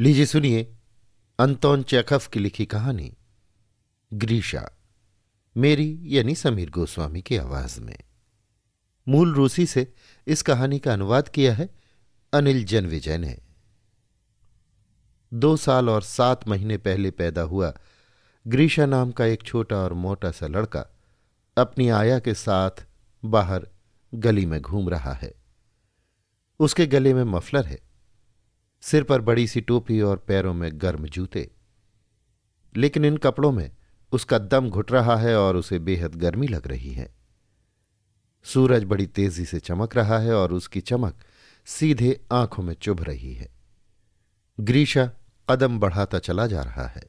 लीजिए सुनिए अंतोन चेखफ की लिखी कहानी। ग्रीशा, मेरी यानी समीर गोस्वामी की आवाज़ में। मूल रूसी से इस कहानी का अनुवाद किया है अनिल जन विजय ने। दो साल और सात महीने पहले पैदा हुआ ग्रीशा नाम का एक छोटा और मोटा सा लड़का अपनी आया के साथ बाहर गली में घूम रहा है। उसके गले में मफलर है। सिर पर बड़ी सी टोपी और पैरों में गर्म जूते। लेकिन इन कपड़ों में उसका दम घुट रहा है और उसे बेहद गर्मी लग रही है। सूरज बड़ी तेज़ी से चमक रहा है और उसकी चमक सीधे आँखों में चुभ रही है। ग्रीशा कदम बढ़ाता चला जा रहा है।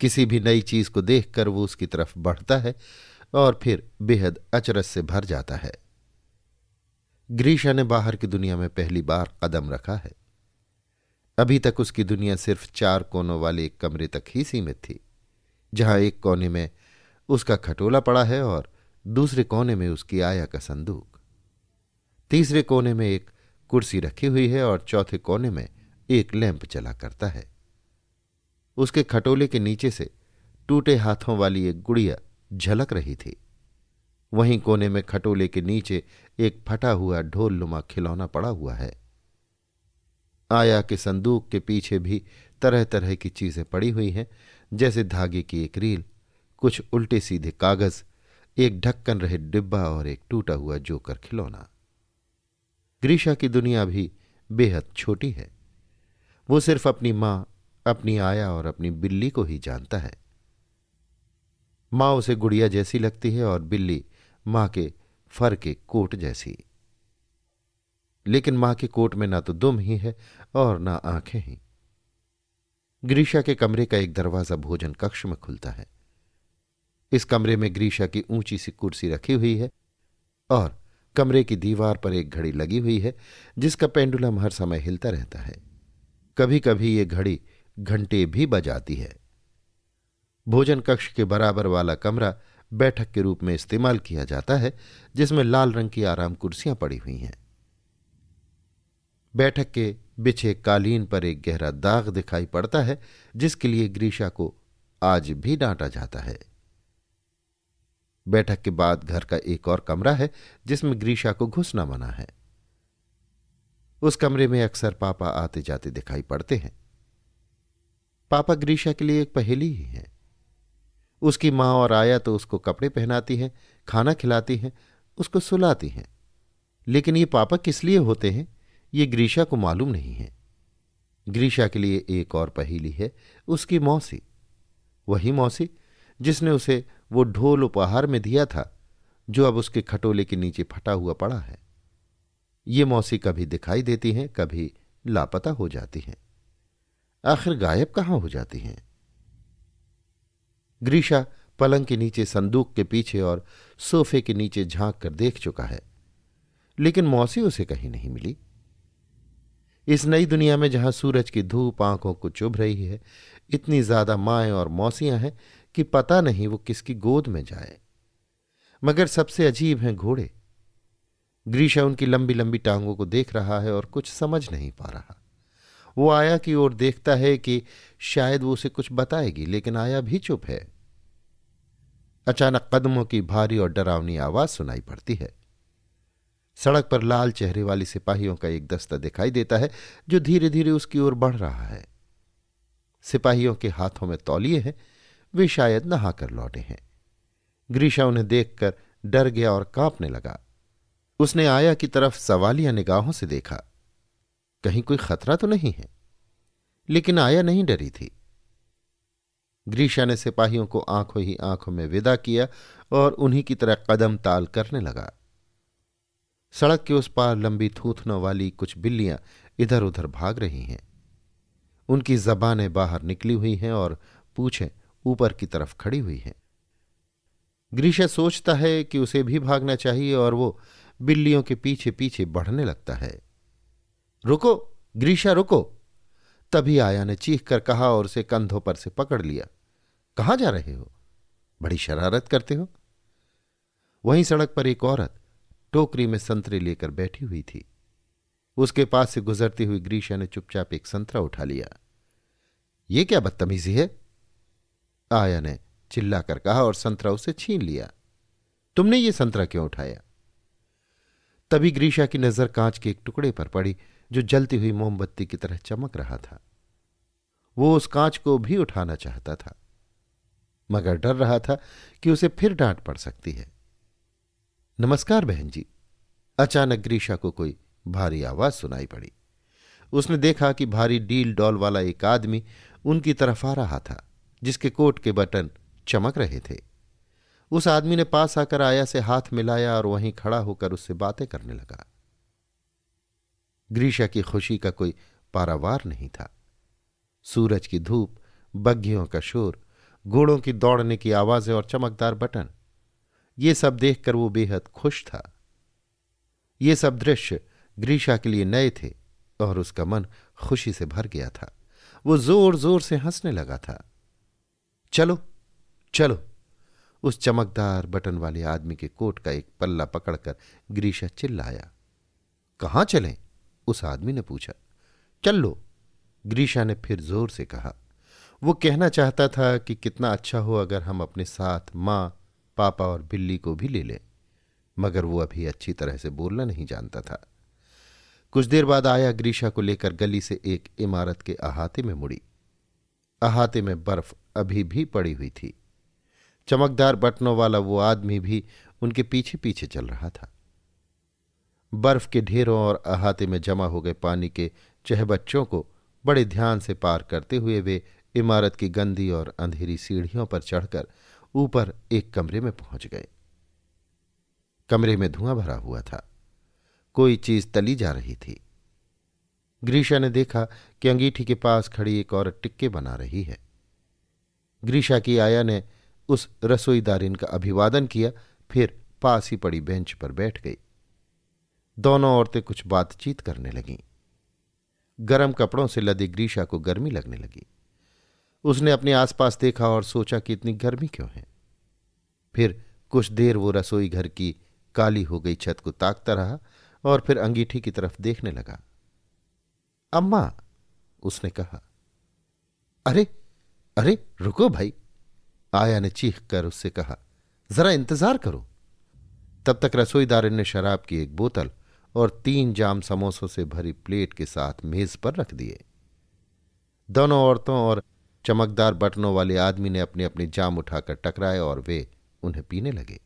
किसी भी नई चीज़ को देखकर वो उसकी तरफ़ बढ़ता है और फिर बेहद अचरज से भर जाता है। ग्रीशा ने बाहर की दुनिया में पहली बार कदम रखा है। अभी तक उसकी दुनिया सिर्फ़ चार कोनों वाले एक कमरे तक ही सीमित थी, जहाँ एक कोने में उसका खटोला पड़ा है और दूसरे कोने में उसकी आया का संदूक। तीसरे कोने में एक कुर्सी रखी हुई है और चौथे कोने में एक लैंप चला करता है। उसके खटोले के नीचे से टूटे हाथों वाली एक गुड़िया झलक रही थी। वहीं कोने में खटोले के नीचे एक फटा हुआ ढोल लुमा खिलौना पड़ा हुआ है। आया के संदूक के पीछे भी तरह तरह की चीज़ें पड़ी हुई हैं, जैसे धागे की एक रील, कुछ उल्टे सीधे कागज़, एक ढक्कन रहे डिब्बा और एक टूटा हुआ जोकर खिलौना। ग्रीशा की दुनिया भी बेहद छोटी है। वो सिर्फ़ अपनी माँ, अपनी आया और अपनी बिल्ली को ही जानता है। माँ उसे गुड़िया जैसी लगती है और बिल्ली माँ के फर के कोट जैसी। लेकिन माँ के कोट में ना तो दुम ही है और ना आँखें ही। ग्रीशा के कमरे का एक दरवाज़ा भोजन कक्ष में खुलता है। इस कमरे में ग्रीशा की ऊँची सी कुर्सी रखी हुई है और कमरे की दीवार पर एक घड़ी लगी हुई है, जिसका पेंडुलम हर समय हिलता रहता है। कभी कभी ये घड़ी घंटे भी बजाती है। भोजन कक्ष के बराबर वाला कमरा बैठक के रूप में इस्तेमाल किया जाता है, जिसमें लाल रंग की आराम कुर्सियाँ पड़ी हुई हैं। बैठक के बिछे कालीन पर एक गहरा दाग दिखाई पड़ता है, जिसके लिए ग्रीशा को आज भी डांटा जाता है। बैठक के बाद घर का एक और कमरा है, जिसमें ग्रीशा को घुसना मना है। उस कमरे में अक्सर पापा आते जाते दिखाई पड़ते हैं। पापा ग्रीशा के लिए एक पहेली ही है। उसकी माँ और आया तो उसको कपड़े पहनाती हैं, खाना खिलाती हैं, उसको सुलाती हैं। लेकिन ये पापा किस लिए होते हैं? ये ग्रीशा को मालूम नहीं है। ग्रीशा के लिए एक और पहेली है, उसकी मौसी। वही मौसी जिसने उसे वो ढोल उपहार में दिया था, जो अब उसके खटोले के नीचे फटा हुआ पड़ा है। ये मौसी कभी दिखाई देती हैं, कभी लापता हो जाती हैं। आखिर गायब कहाँ हो जाती हैं? ग्रीशा पलंग के नीचे संदूक के पीछे और सोफे के नीचे झाँक कर देख चुका है, लेकिन मौसी उसे कहीं नहीं मिली। इस नई दुनिया में जहाँ सूरज की धूप आँखों को चुभ रही है, इतनी ज़्यादा माएँ और मौसियाँ हैं कि पता नहीं वो किसकी गोद में जाए। मगर सबसे अजीब हैं घोड़े। ग्रीशा उनकी लंबी लंबी टांगों को देख रहा है और कुछ समझ नहीं पा रहा। वो आया की ओर देखता है कि शायद वो उसे कुछ बताएगी, लेकिन आया भी चुप है। अचानक कदमों की भारी और डरावनी आवाज़ सुनाई पड़ती है। सड़क पर लाल चेहरे वाली सिपाहियों का एक दस्ता दिखाई देता है, जो धीरे धीरे उसकी ओर बढ़ रहा है। सिपाहियों के हाथों में तौलिए हैं, वे शायद नहाकर लौटे हैं। ग्रीशा उन्हें देखकर डर गया और कांपने लगा। उसने आया की तरफ़ सवालिया निगाहों से देखा। कहीं कोई खतरा तो नहीं है, लेकिन आया नहीं डरी थी। ग्रीशा ने सिपाहियों को आँखों ही आँखों में विदा किया और उन्हीं की तरह कदम ताल करने लगा। सड़क के उस पार लंबी थूथनों वाली कुछ बिल्लियाँ इधर उधर भाग रही हैं। उनकी जबानें बाहर निकली हुई हैं और पूछें ऊपर की तरफ़ खड़ी हुई हैं। ग्रीशा सोचता है कि उसे भी भागना चाहिए और वो बिल्लियों के पीछे पीछे बढ़ने लगता है। रुको, ग्रीशा, रुको! तभी आया ने चीख कर कहा और उसे कंधों पर से पकड़ लिया। कहाँ जा रहे हो? बड़ी शरारत करते हो? वहीं सड़क पर एक औरत टोकरी में संतरे लेकर बैठी हुई थी। उसके पास से गुजरती हुई ग्रीशा ने चुपचाप एक संतरा उठा लिया। ये क्या बदतमीजी है? आया ने चिल्लाकर कहा और संतरा उसे छीन लिया। तुमने ये संतरा क्यों उठाया? तभी ग्रीशा की नज़र कांच के एक टुकड़े पर पड़ी, जो जलती हुई मोमबत्ती की तरह चमक रहा था। वो उस कांच को भी उठाना चाहता था, मगर डर रहा था कि उसे फिर डांट पड़ सकती है। नमस्कार बहन जी। अचानक ग्रीशा को कोई भारी आवाज़ सुनाई पड़ी। उसने देखा कि भारी डील डॉल वाला एक आदमी उनकी तरफ़ आ रहा था, जिसके कोट के बटन चमक रहे थे। उस आदमी ने पास आकर आया से हाथ मिलाया और वहीं खड़ा होकर उससे बातें करने लगा। ग्रीशा की खुशी का कोई पारावार नहीं था। सूरज की धूप, बग्घियों का शोर, घोड़ों की दौड़ने की आवाज़ें और चमकदार बटन ये सब देखकर वो बेहद खुश था। ये सब दृश्य ग्रीशा के लिए नए थे और उसका मन खुशी से भर गया था। वो ज़ोर ज़ोर से हंसने लगा था। चलो चलो। उस चमकदार बटन वाले आदमी के कोट का एक पल्ला पकड़कर ग्रीशा चिल्लाया। कहाँ चलें? उस आदमी ने पूछा। चल लो ग्रीशा ने फिर ज़ोर से कहा। वो कहना चाहता था कि कितना अच्छा हो अगर हम अपने साथ माँ पापा और बिल्ली को भी ले लें, मगर वो अभी अच्छी तरह से बोलना नहीं जानता था। कुछ देर बाद आया ग्रीशा को लेकर गली से एक इमारत के अहाते में मुड़ी। अहाते में बर्फ़ अभी भी पड़ी हुई थी। चमकदार बटनों वाला वो आदमी भी उनके पीछे पीछे चल रहा था। बर्फ़ के ढेरों और अहाते में जमा हो गए पानी के चहबच्चों को बड़े ध्यान से पार करते हुए वे इमारत की गंदी और अंधेरी सीढ़ियों पर चढ़कर ऊपर एक कमरे में पहुँच गए। कमरे में धुआँ भरा हुआ था। कोई चीज़ तली जा रही थी। ग्रीशा ने देखा कि अंगीठी के पास खड़ी एक औरत टिक्के बना रही है। ग्रीशा की आया ने उस रसोईदारिन का अभिवादन किया, फिर पास ही पड़ी बेंच पर बैठ गई। दोनों औरतें कुछ बातचीत करने लगीं। गर्म कपड़ों से लदी ग्रीशा को गर्मी लगने लगी। उसने अपने आसपास देखा और सोचा कि इतनी गर्मी क्यों है। फिर कुछ देर वो रसोई घर की काली हो गई छत को ताकता रहा और फिर अंगीठी की तरफ़ देखने लगा। अम्मा, उसने कहा, अरे अरे, रुको भाई। आया ने चीख कर उससे कहा, जरा इंतज़ार करो। तब तक रसोईदार ने शराब की एक बोतल और तीन जाम समोसों से भरी प्लेट के साथ मेज पर रख दिए। दोनों औरतों और चमकदार बटनों वाले आदमी ने अपने अपने जाम उठाकर टकराए और वे उन्हें पीने लगे।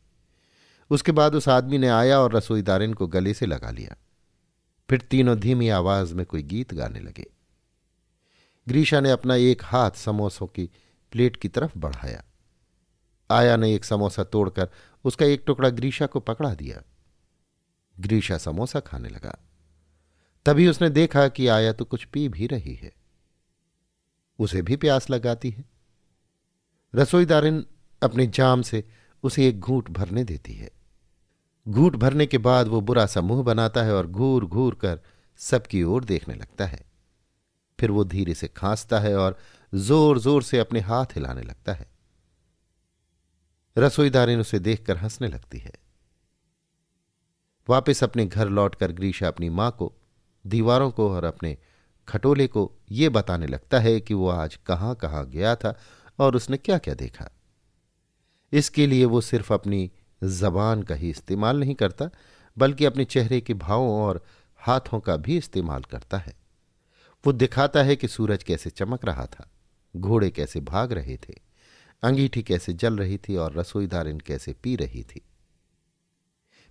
उसके बाद उस आदमी ने आया और रसोईदारिन को गले से लगा लिया। फिर तीनों धीमी आवाज़ में कोई गीत गाने लगे। ग्रीशा ने अपना एक हाथ समोसों की प्लेट की तरफ़ बढ़ाया। आया ने एक समोसा तोड़कर उसका एक टुकड़ा ग्रीशा को पकड़ा दिया। ग्रीशा समोसा खाने लगा। तभी उसने देखा कि आया तो कुछ पी भी रही है। उसे भी प्यास लगाती है। रसोईदारिन अपने जाम से उसे एक घूट भरने देती है। घूट भरने के बाद वो बुरा सा मुँह बनाता है और घूर घूर कर सबकी ओर देखने लगता है। फिर वो धीरे से खांसता है और ज़ोर ज़ोर से अपने हाथ हिलाने लगता है। रसोईदारिन उसे देखकर हंसने लगती है। वापस अपने घर लौटकर ग्रीशा अपनी माँ को, दीवारों को और अपने खटोले को ये बताने लगता है कि वो आज कहाँ कहाँ गया था और उसने क्या क्या देखा। इसके लिए वो सिर्फ़ अपनी जबान का ही इस्तेमाल नहीं करता, बल्कि अपने चेहरे के भावों और हाथों का भी इस्तेमाल करता है। वो दिखाता है कि सूरज कैसे चमक रहा था, घोड़े कैसे भाग रहे थे, अंगीठी कैसे जल रही थी और रसोईदारिन कैसे पी रही थी।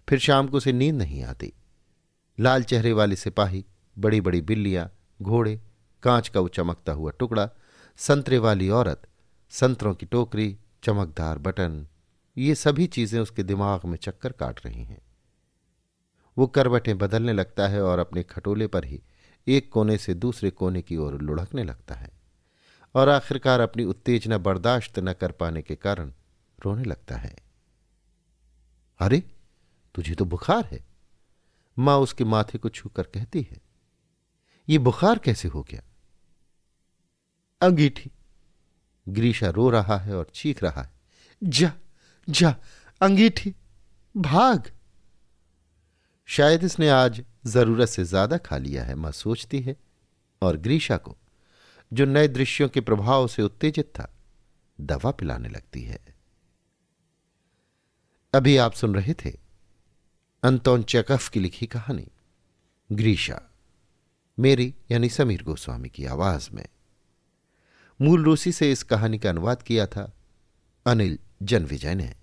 फिर शाम को उसे नींद नहीं आती। लाल चेहरे वाले सिपाही बड़ी बड़ी बिल्लियाँ घोड़े, कांच का वो चमकता हुआ टुकड़ा, संतरे वाली औरत, संतरों की टोकरी, चमकदार बटन, ये सभी चीज़ें उसके दिमाग में चक्कर काट रही हैं। वो करवटें बदलने लगता है और अपने खटोले पर ही एक कोने से दूसरे कोने की ओर लुढ़कने लगता है और आखिरकार अपनी उत्तेजना बर्दाश्त न कर पाने के कारण रोने लगता है। अरे, तुझे तो बुखार है। माँ उसके माथे को छूकर कहती है ये बुखार कैसे हो गया? अंगीठी। ग्रीशा रो रहा है और चीख रहा है। जा जा, अंगीठी, भाग। शायद इसने आज ज़रूरत से ज़्यादा खा लिया है, माँ सोचती है। और ग्रीशा को, जो नए दृश्यों के प्रभाव से उत्तेजित था, दवा पिलाने लगती है। अभी आप सुन रहे थे अंतोन चकफ की लिखी कहानी ग्रीशा मेरी यानी समीर गोस्वामी की आवाज़ में। मूल रूसी से इस कहानी का अनुवाद किया था अनिल जनविजय ने।